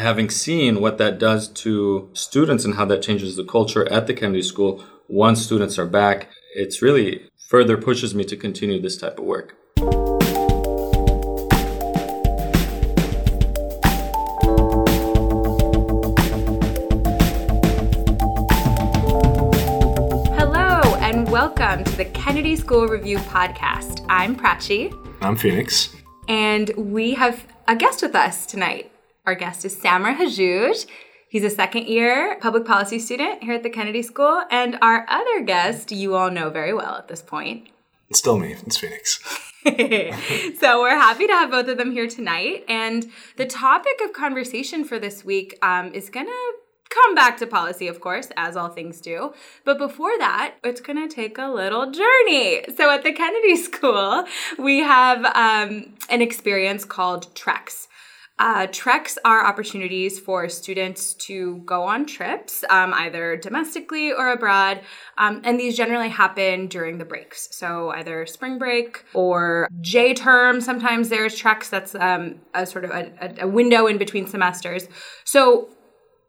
having seen what that does to students and how that changes the culture at the Kennedy School once students are back, it's really further pushes me to continue this type of work. Hello, and welcome to the Kennedy School Review Podcast. I'm Prachi. I'm Phoenix. And we have a guest with us tonight. Our guest is Samer Hjouj. He's a second year public policy student here at the Kennedy School. And our other guest, you all know very well at this point. It's still me. It's Phoenix. so we're happy to have both of them here tonight. And the topic of conversation for this week um, is going to come back to policy, of course, as all things do. But before that, it's going to take a little journey. So at the Kennedy School, we have um, an experience called Treks. Uh, treks are opportunities for students to go on trips, um, either domestically or abroad, um, and these generally happen during the breaks. So either spring break or J term. Sometimes there's treks that's um, a sort of a, a window in between semesters. So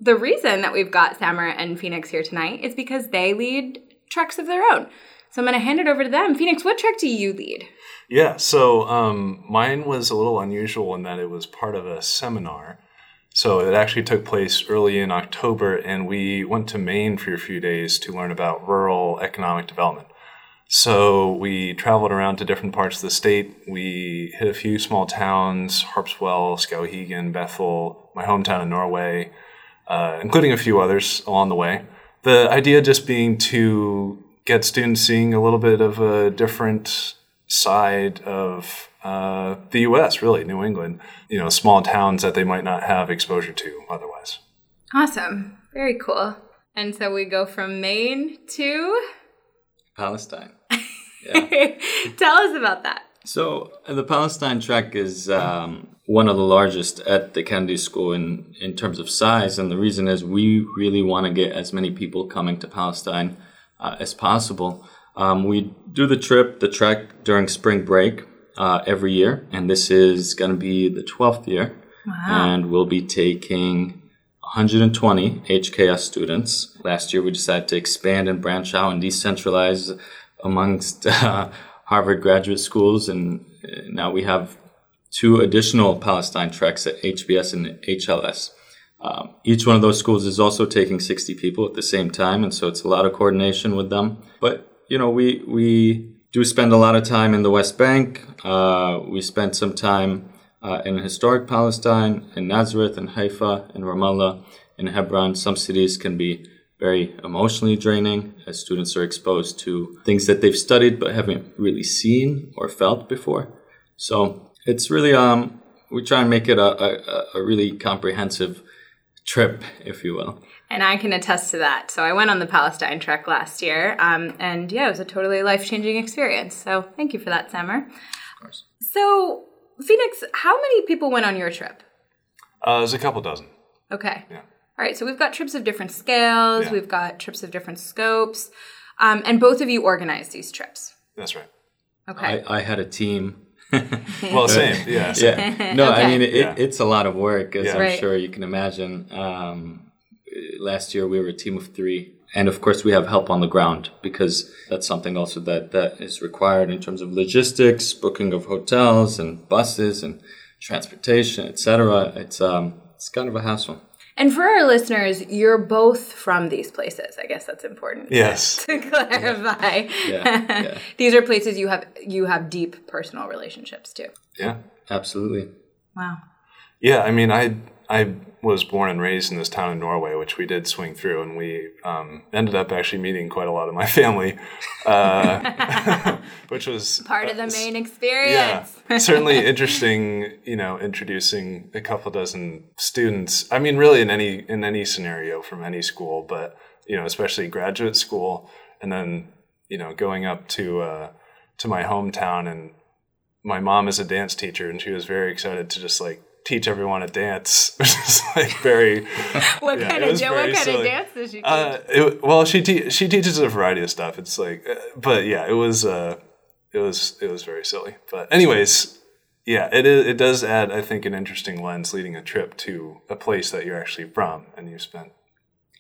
the reason that we've got Samer and Phoenix here tonight is because they lead treks of their own. So I'm going to hand it over to them. Phoenix, what trek do you lead? Yeah, so um, mine was a little unusual in that it was part of a seminar. So it actually took place early in October, and we went to Maine for a few days to learn about rural economic development. So we traveled around to different parts of the state. We hit a few small towns Harpswell, Skowhegan, Bethel, my hometown in Norway, uh, including a few others along the way. The idea just being to get students seeing a little bit of a different side of uh, the U.S., really, New England, you know, small towns that they might not have exposure to otherwise. Awesome. Very cool. And so we go from Maine to Palestine. Yeah. Tell us about that. So the Palestine track is um, one of the largest at the Kennedy School in, in terms of size, and the reason is we really want to get as many people coming to Palestine uh, as possible. Um, we do the trip, the trek during spring break uh, every year, and this is going to be the 12th year. Wow. And we'll be taking 120 HKS students. Last year, we decided to expand and branch out and decentralize amongst uh, Harvard graduate schools, and uh, now we have two additional Palestine treks at HBS and HLS. Um, each one of those schools is also taking 60 people at the same time, and so it's a lot of coordination with them. But you know, we we do spend a lot of time in the West Bank. Uh, we spent some time uh, in historic Palestine, in Nazareth, in Haifa, in Ramallah, in Hebron. Some cities can be very emotionally draining as students are exposed to things that they've studied but haven't really seen or felt before. So it's really um, we try and make it a, a, a really comprehensive trip, if you will. And I can attest to that. So I went on the Palestine trek last year, um, and yeah, it was a totally life changing experience. So thank you for that, Samer. Of course. So, Phoenix, how many people went on your trip? Uh, there's a couple dozen. Okay. Yeah. All right. So we've got trips of different scales. Yeah. We've got trips of different scopes, um, and both of you organized these trips. That's right. Okay. I, I had a team. Well, same. Yeah. Same. yeah. No, I mean, it, Yeah. it's a lot of work, as Yeah. I'm Right. sure you can imagine. Um, last year, we were a team of three. And of course, we have help on the ground because that's something also that, that is required in terms of logistics, booking of hotels and buses and transportation, etc. It's um, it's kind of a hassle. and for our listeners, you're both from these places. I guess that's important. Yes. To clarify, Yeah, yeah. these are places you have you have deep personal relationships to. Yeah. Absolutely. Wow. Yeah. I mean, I I was born and raised in this town in Norway, which we did swing through, and we um, ended up actually meeting quite a lot of my family, uh, which was Part of the uh, Maine Yeah, experience. certainly interesting. You know, introducing a couple dozen students. I mean, really in any in any scenario from any school, but you know, especially graduate school, and then you know, going up to uh, to my hometown, and my mom is a dance teacher, and she was very excited to just like teach everyone a dance, which is like very. what Yeah, kind of was what very kind of silly. dance does she teach? Uh, it, well, she te- she teaches a variety of stuff. It's like, uh, but yeah, it was uh, it was it was very silly. But anyways, yeah, it is, it does add, I think, an interesting lens leading a trip to a place that you're actually from and you spent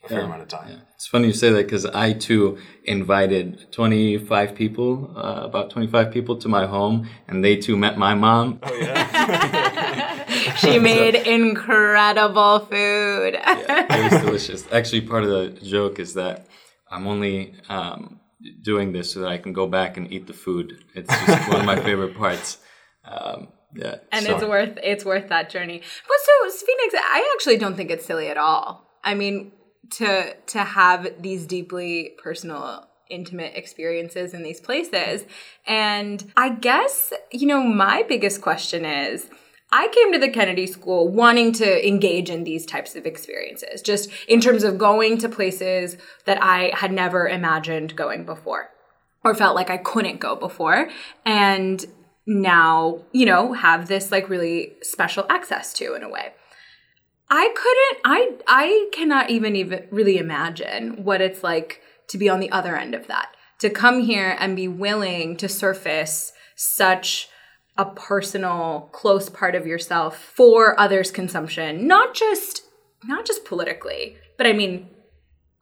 a fair Yeah, amount of time. yeah. It's funny you say that because I too invited 25 people, uh, about 25 people to my home, and they too met my mom. Oh yeah. She made incredible food. Yeah, it was delicious. Actually, part of the joke is that I'm only um, doing this so that I can go back and eat the food. It's just one of my favorite parts. Um, yeah, and so- it's worth it's worth that journey. But so Phoenix, I actually don't think it's silly at all. I mean, to to have these deeply personal intimate experiences in these places. And I guess, you know, my biggest question is I came to the Kennedy School wanting to engage in these types of experiences, just in terms of going to places that I had never imagined going before or felt like I couldn't go before. And now, you know, have this like really special access to in a way. I couldn't I I cannot even even really imagine what it's like to be on the other end of that. To come here and be willing to surface such a personal close part of yourself for others consumption, not just not just politically, but I mean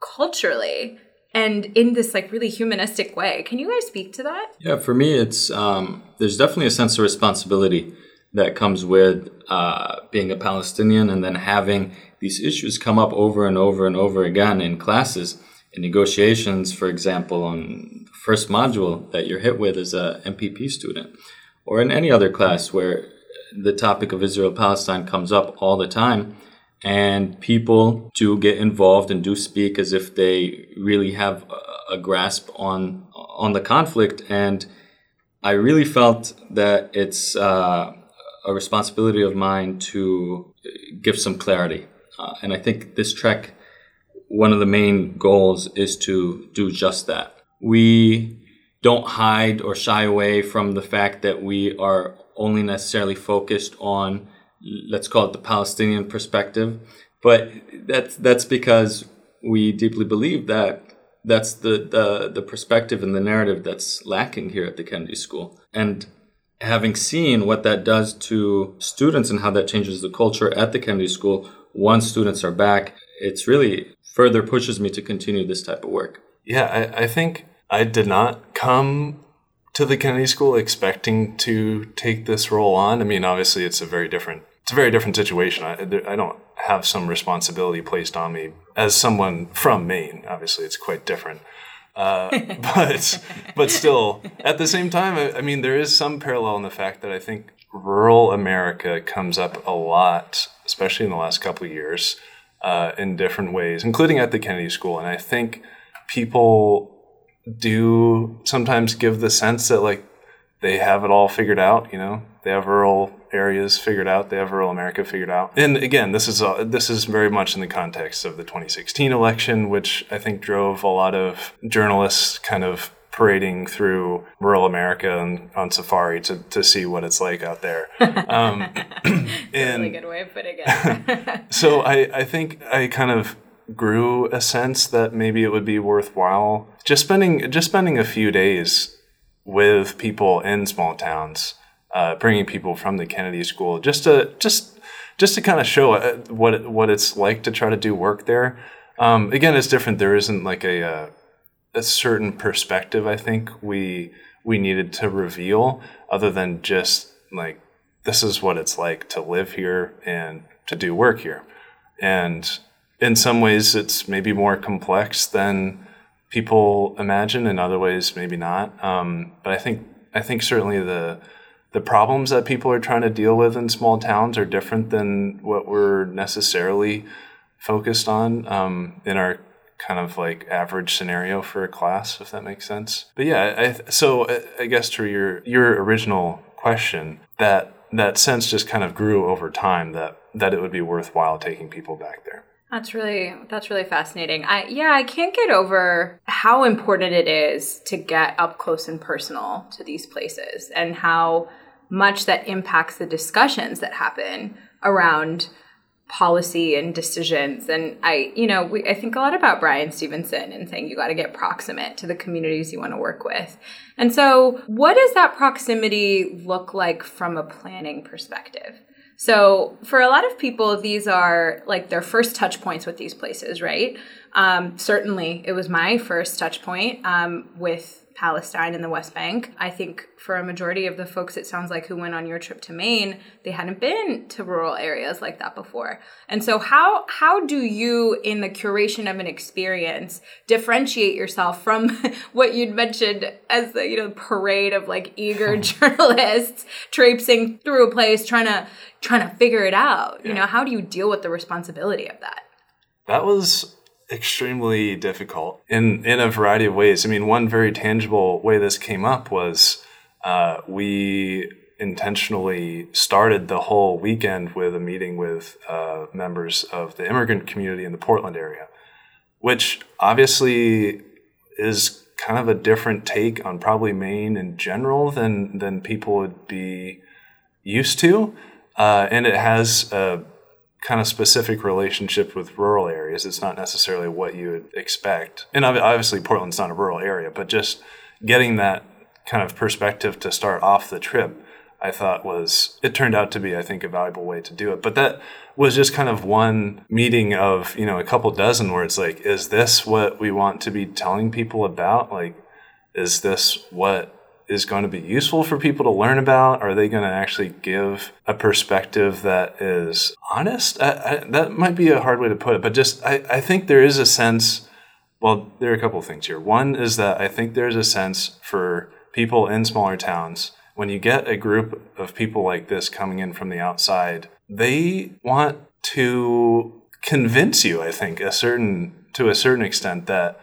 culturally and in this like really humanistic way. Can you guys speak to that? Yeah, for me, it's um, there's definitely a sense of responsibility that comes with uh, being a Palestinian and then having these issues come up over and over and over again in classes, in negotiations, for example, on the first module that you're hit with as a MPP student, or in any other class where the topic of Israel Palestine comes up all the time. And people do get involved and do speak as if they really have a, grasp on on the conflict. And I really felt that it's uh, a responsibility of mine to give some clarity. Uh, and I think this trek, one of the main goals is to do just that. We don't hide or shy away from the fact that we are only necessarily focused on, let's call it the Palestinian perspective. But that's, that's because we deeply believe that that's the, the, the perspective and the narrative that's lacking here at the Kennedy School. And having seen what that does to students and how that changes the culture at the Kennedy School once students are back, it's really further pushes me to continue this type of work. Yeah, I, I think I did not come to the Kennedy School expecting to take this role on. I mean, obviously, it's a very different it's a very different situation. I, I don't have some responsibility placed on me as someone from Maine. Obviously, it's quite different. Uh, but but still, at the same time, I, I mean, there is some parallel in the fact that I think rural America comes up a lot, especially in the last couple of years, uh, in different ways, including at the Kennedy School. And I think people do sometimes give the sense that like they have it all figured out. You know, they have rural areas figured out. They have rural America figured out. And again, this is uh, this is very much in the context of the 2016 election, which I think drove a lot of journalists kind of parading through rural America and on safari to, to see what it's like out there. Um, and Really good way of putting it. so I, I think I kind of grew a sense that maybe it would be worthwhile just spending just spending a few days with people in small towns, uh, bringing people from the Kennedy School, just to just just to kind of show uh, what what it's like to try to do work there. Um, again, it's different. There isn't like a uh, a certain perspective. I think we we needed to reveal, other than just like this is what it's like to live here and to do work here, and in some ways it's maybe more complex than people imagine in other ways maybe not. Um, but i think i think certainly the the problems that people are trying to deal with in small towns are different than what we're necessarily focused on um, in our kind of like average scenario for a class if that makes sense. But yeah I, so I, guess to your your original question that that sense just kind of grew over time that that it would be worthwhile taking people back there That's really that's really fascinating. I yeah, I can't get over how important it is to get up close and personal to these places and how much that impacts the discussions that happen around policy and decisions. And I, you know, we, I think a lot about Bryan Stevenson and saying you got to get proximate to the communities you want to work with. And so, what does that proximity look like from a planning perspective? So, for a lot of people, these are like their first touch points with these places, right? Um, certainly, it was my first touch point um, with Palestine and the West Bank. I think for a majority of the folks, it sounds like who went on your trip to Maine, they hadn't been to rural areas like that before. And so, how how do you, in the curation of an experience, differentiate yourself from what you'd mentioned as the you know parade of like eager journalists traipsing through a place trying to trying to figure it out? You know, how do you deal with the responsibility of that? That was extremely difficult in in a variety of ways. I mean, one very tangible way this came up was uh, we intentionally started the whole weekend with a meeting with uh, members of the immigrant community in the Portland area, which obviously is kind of a different take on probably Maine in general than than people would be used to, uh, and it has kind of specific relationship with rural areas. It's not necessarily what you would expect. And obviously, Portland's not a rural area, but just getting that kind of perspective to start off the trip, I thought was, it turned out to be, I think, a valuable way to do it. But that was just kind of one meeting of, you know, a couple dozen where it's like, is this what we want to be telling people about? Like, is this what is going to be useful for people to learn about? Are they going to actually give a perspective that is honest? I, I, that might be a hard way to put it, but just I, I think there is a sense. Well, there are a couple of things here. One is that I think there's a sense for people in smaller towns when you get a group of people like this coming in from the outside, they want to convince you, I think, a certain to a certain extent that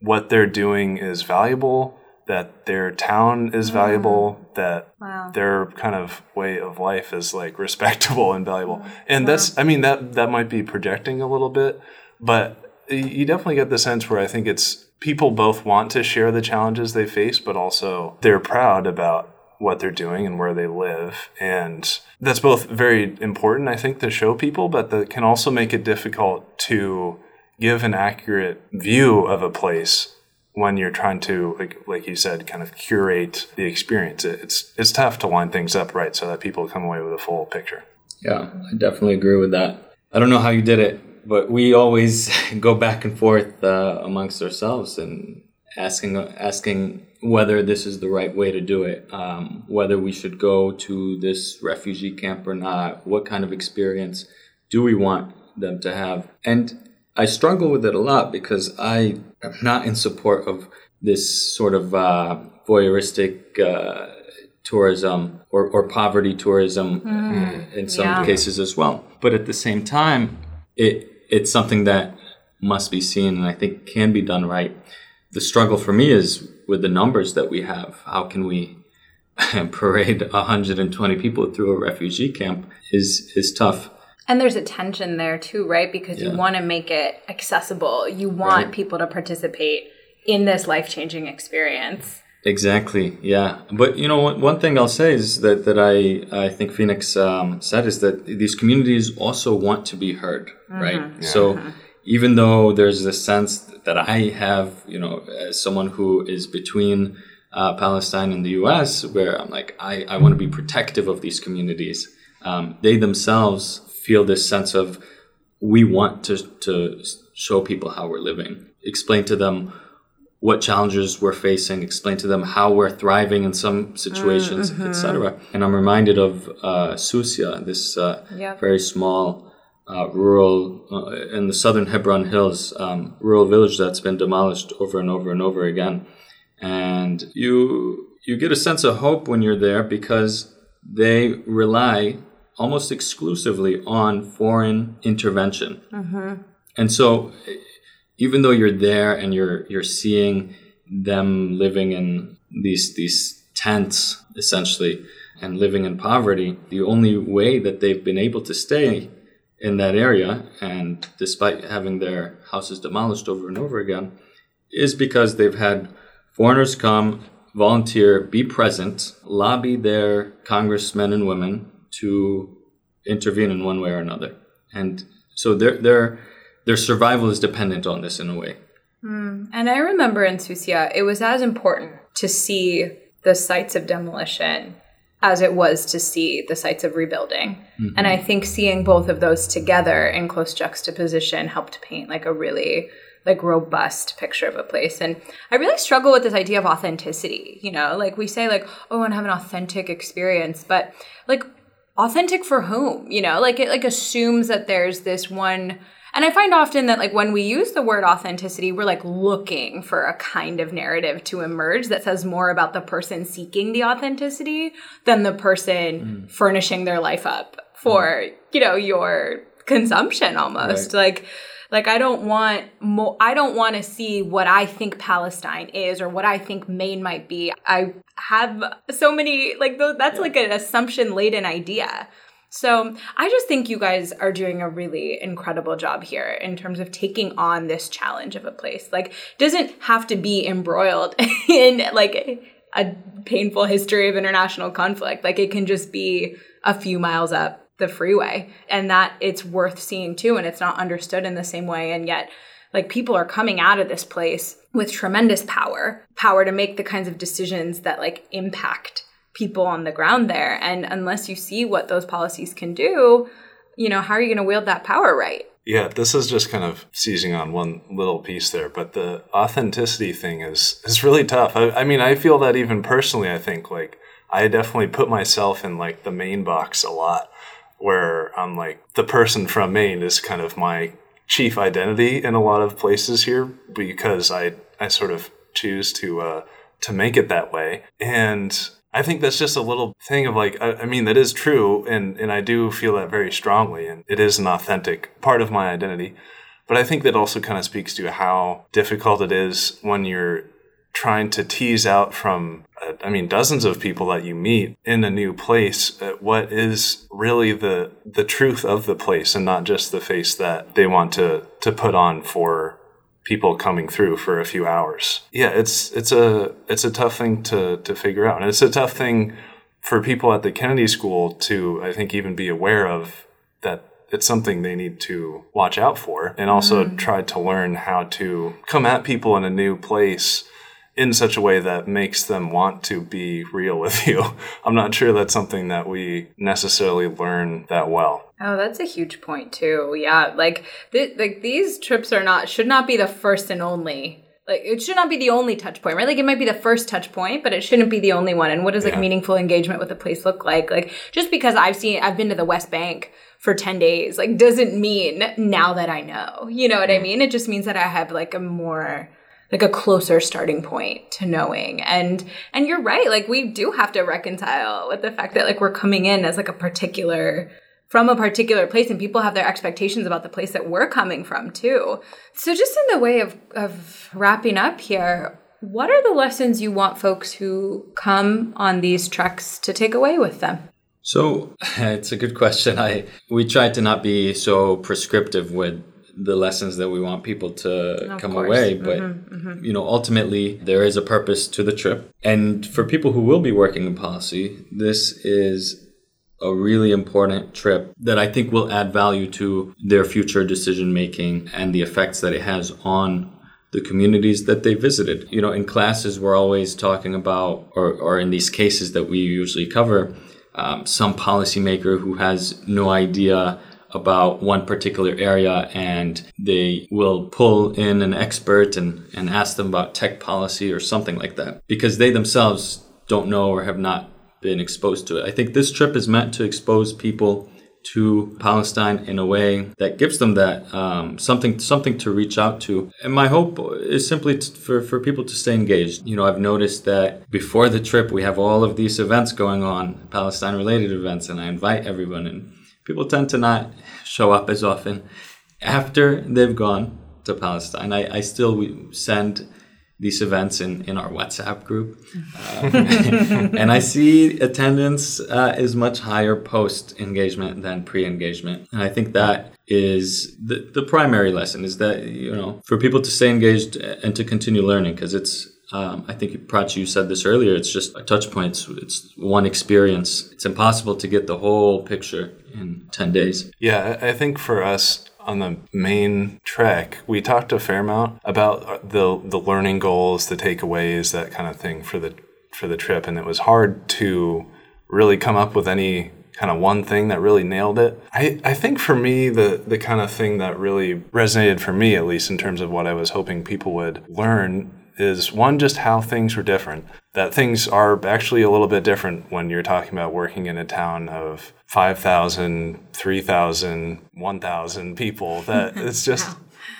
what they're doing is valuable, that their town is mm. valuable, that wow. their kind of way of life is like respectable and valuable. Mm. And wow. that's I mean that that might be projecting a little bit, but you definitely get the sense where I think it's people both want to share the challenges they face, but also they're proud about what they're doing and where they live. And that's both very important, I think, to show people, but that can also make it difficult to give an accurate view of a place when you're trying to like like you said kind of curate the experience it's it's tough to line things up right so that people come away with a full picture. Yeah i definitely agree with that. I don't know how you did it but we always go back and forth uh, amongst ourselves and asking asking whether this is the right way to do it um, whether we should go to this refugee camp or not what kind of experience do we want them to have? And I struggle with it a lot because I not in support of this sort of uh, voyeuristic uh, tourism or, or poverty tourism mm, in some yeah. cases as well. But at the same time, it it's something that must be seen and I think can be done right. The struggle for me is with the numbers that we have. How can we parade 120 people through a refugee camp is is tough. And there's a tension there too, right? Because yeah. you want to make it accessible. You want right. people to participate in this life changing experience. Exactly. Yeah. But you know, one thing I'll say is that that I I think Phoenix um, said is that these communities also want to be heard, mm-hmm. right? Yeah. So. Mm-hmm. Even though there's this sense that I have, you know, as someone who is between uh, Palestine and the U.S., where I'm like, I, I want to be protective of these communities. Um, they themselves feel this sense of we want to, to show people how we're living, explain to them what challenges we're facing, explain to them how we're thriving in some situations, mm-hmm. etc. And I'm reminded of uh, Susia, this uh, very small uh, rural uh, in the southern Hebron Hills, um, rural village that's been demolished over and over and over again. And you you get a sense of hope when you're there because they rely almost exclusively on foreign intervention. Mm-hmm. And so, even though you're there and you're you're seeing them living in these these tents essentially and living in poverty, the only way that they've been able to stay in that area and despite having their houses demolished over and over again is because they've had foreigners come volunteer be present lobby their congressmen and women to intervene in one way or another. and so their their their survival is dependent on this in a way. Mm. And I remember in Susia, it was as important to see the sites of demolition as it was to see the sites of rebuilding. Mm-hmm. And I think seeing both of those together in close juxtaposition helped paint like a really like robust picture of a place. And I really struggle with this idea of authenticity, you know, like we say like, oh, I want to have an authentic experience, but like authentic for whom? You know, like it like assumes that there's this one and I find often that like when we use the word authenticity, we're like looking for a kind of narrative to emerge that says more about the person seeking the authenticity than the person mm. furnishing their life up for, mm. you know, your consumption almost. Right. Like like I don't want mo- I don't want to see what I think Palestine is or what I think Maine might be. I have so many like th- that's yeah. like an assumption laden idea. So I just think you guys are doing a really incredible job here in terms of taking on this challenge of a place. Like, doesn't have to be embroiled in like a painful history of international conflict. Like, it can just be a few miles up the freeway, and that it's worth seeing too. And it's not understood in the same way, and yet. Like people are coming out of this place with tremendous power, power to make the kinds of decisions that like impact people on the ground there. And unless you see what those policies can do, you know, how are you going to wield that power right? Yeah, this is just kind of seizing on one little piece there, but the authenticity thing is is really tough. I, I mean, I feel that even personally. I think like I definitely put myself in like the Maine box a lot, where I'm like the person from Maine is kind of my chief identity in a lot of places here because I I sort of choose to uh, to make it that way, and I think that's just a little thing of like, I, I, mean, that is true. And, and I do feel that very strongly. And it is an authentic part of my identity. But I think that also kind of speaks to how difficult it is when you're trying to tease out from, uh, I mean, dozens of people that you meet in a new place, uh, what is really the, the truth of the place and not just the face that they want to, to put on for people coming through for a few hours. Yeah, it's it's a it's a tough thing to to figure out. And it's a tough thing for people at the Kennedy School to I think even be aware of that it's something they need to watch out for and also mm. try to learn how to come at people in a new place in such a way that makes them want to be real with you. I'm not sure that's something that we necessarily learn that well. Oh, that's a huge point too. Yeah, like th- like these trips are not should not be the first and only. Like it should not be the only touch point, right? Like it might be the first touch point, but it shouldn't be the only one. And what does like meaningful engagement with a place look like? Like just because I've seen I've been to the West Bank for 10 days like doesn't mean now that I know. You know what I mm. mean? It just means that I have like a more like a closer starting point to knowing and and you're right like we do have to reconcile with the fact that like we're coming in as like a particular from a particular place and people have their expectations about the place that we're coming from too. So just in the way of of wrapping up here, what are the lessons you want folks who come on these treks to take away with them? So it's a good question. I we try to not be so prescriptive with the lessons that we want people to of come course. away but mm-hmm, mm-hmm. you know ultimately there is a purpose to the trip and for people who will be working in policy this is a really important trip that I think will add value to their future decision making and the effects that it has on the communities that they visited. You know, in classes, we're always talking about, or, or in these cases that we usually cover, um, some policymaker who has no idea about one particular area and they will pull in an expert and, and ask them about tech policy or something like that because they themselves don't know or have not been exposed to it. I think this trip is meant to expose people to Palestine in a way that gives them that um, something something to reach out to. And my hope is simply to, for for people to stay engaged. You know, I've noticed that before the trip we have all of these events going on, Palestine related events, and I invite everyone, and people tend to not show up as often after they've gone to Palestine. I, I still send these events in, in our WhatsApp group. Um, and I see attendance uh, is much higher post engagement than pre engagement. And I think that is the, the primary lesson is that, you know, for people to stay engaged and to continue learning because it's Um, I think, Prachi, you said this earlier. It's just a touch point. It's, one experience. It's impossible to get the whole picture in 10 days. Yeah, I think for us, on the Maine trek, we talked a fair amount about the the learning goals, the takeaways, that kind of thing for the for the trip, and it was hard to really come up with any kind of one thing that really nailed it. I, I think for me, the, the kind of thing that really resonated for me, at least in terms of what I was hoping people would learn, is one, just how things were different. That things are actually a little bit different when you're talking about working in a town of 5,000, 3,000, 1,000 people. That it's just. wow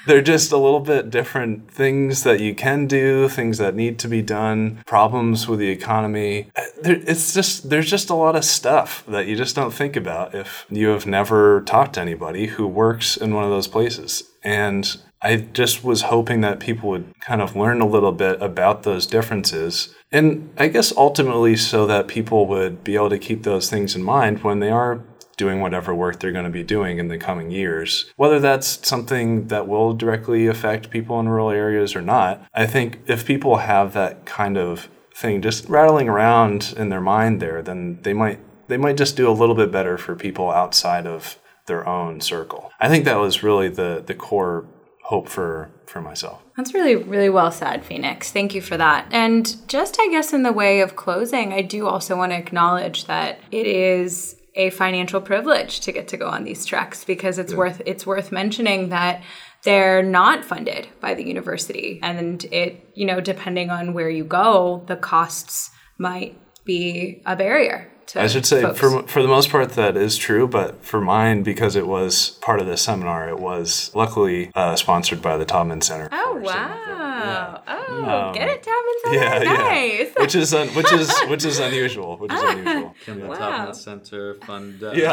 they're just a little bit different things that you can do, things that need to be done, problems with the economy. It's just there's just a lot of stuff that you just don't think about if you have never talked to anybody who works in one of those places. And I just was hoping that people would kind of learn a little bit about those differences. And I guess ultimately so that people would be able to keep those things in mind when they are doing whatever work they're going to be doing in the coming years. Whether that's something that will directly affect people in rural areas or not, I think if people have that kind of thing just rattling around in their mind there, then they might they might just do a little bit better for people outside of their own circle. I think that was really the the core hope for for myself. That's really really well said, Phoenix. Thank you for that. And just I guess in the way of closing, I do also want to acknowledge that it is a financial privilege to get to go on these treks because it's yeah. worth it's worth mentioning that they're not funded by the university and it you know depending on where you go the costs might be a barrier I should say folks. for for the most part that is true, but for mine because it was part of the seminar, it was luckily uh, sponsored by the Taubman Center. Oh wow! Yeah. Oh, um, get it, Taubman Center. Yeah, nice. Yeah. which is un, which is which is unusual. Which is unusual. Can the wow. Taubman Center fund? Uh, yeah,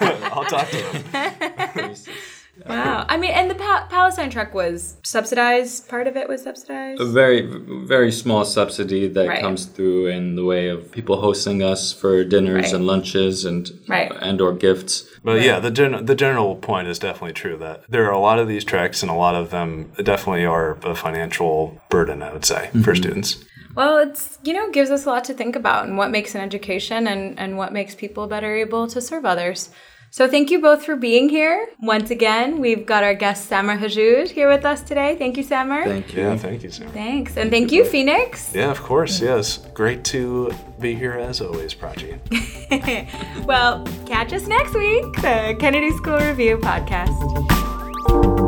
I'll, I'll talk to them. Wow. I mean, and the pa- Palestine trek was subsidized. Part of it was subsidized. A very, very small subsidy that right. comes through in the way of people hosting us for dinners right. and lunches and right. and or gifts. But yeah, the gen- the general point is definitely true that there are a lot of these treks, and a lot of them definitely are a financial burden. I would say mm-hmm. for students. Well, it's you know gives us a lot to think about, and what makes an education, and and what makes people better able to serve others. So thank you both for being here. Once again, we've got our guest Samer Hjouj here with us today. Thank you, Samer. Thank you. Yeah, thank you, Samer. Thanks. And thank you, Phoenix. Yeah, of course. Yes. Great to be here as always, Prachi. well, catch us next week, the Kennedy School Review podcast.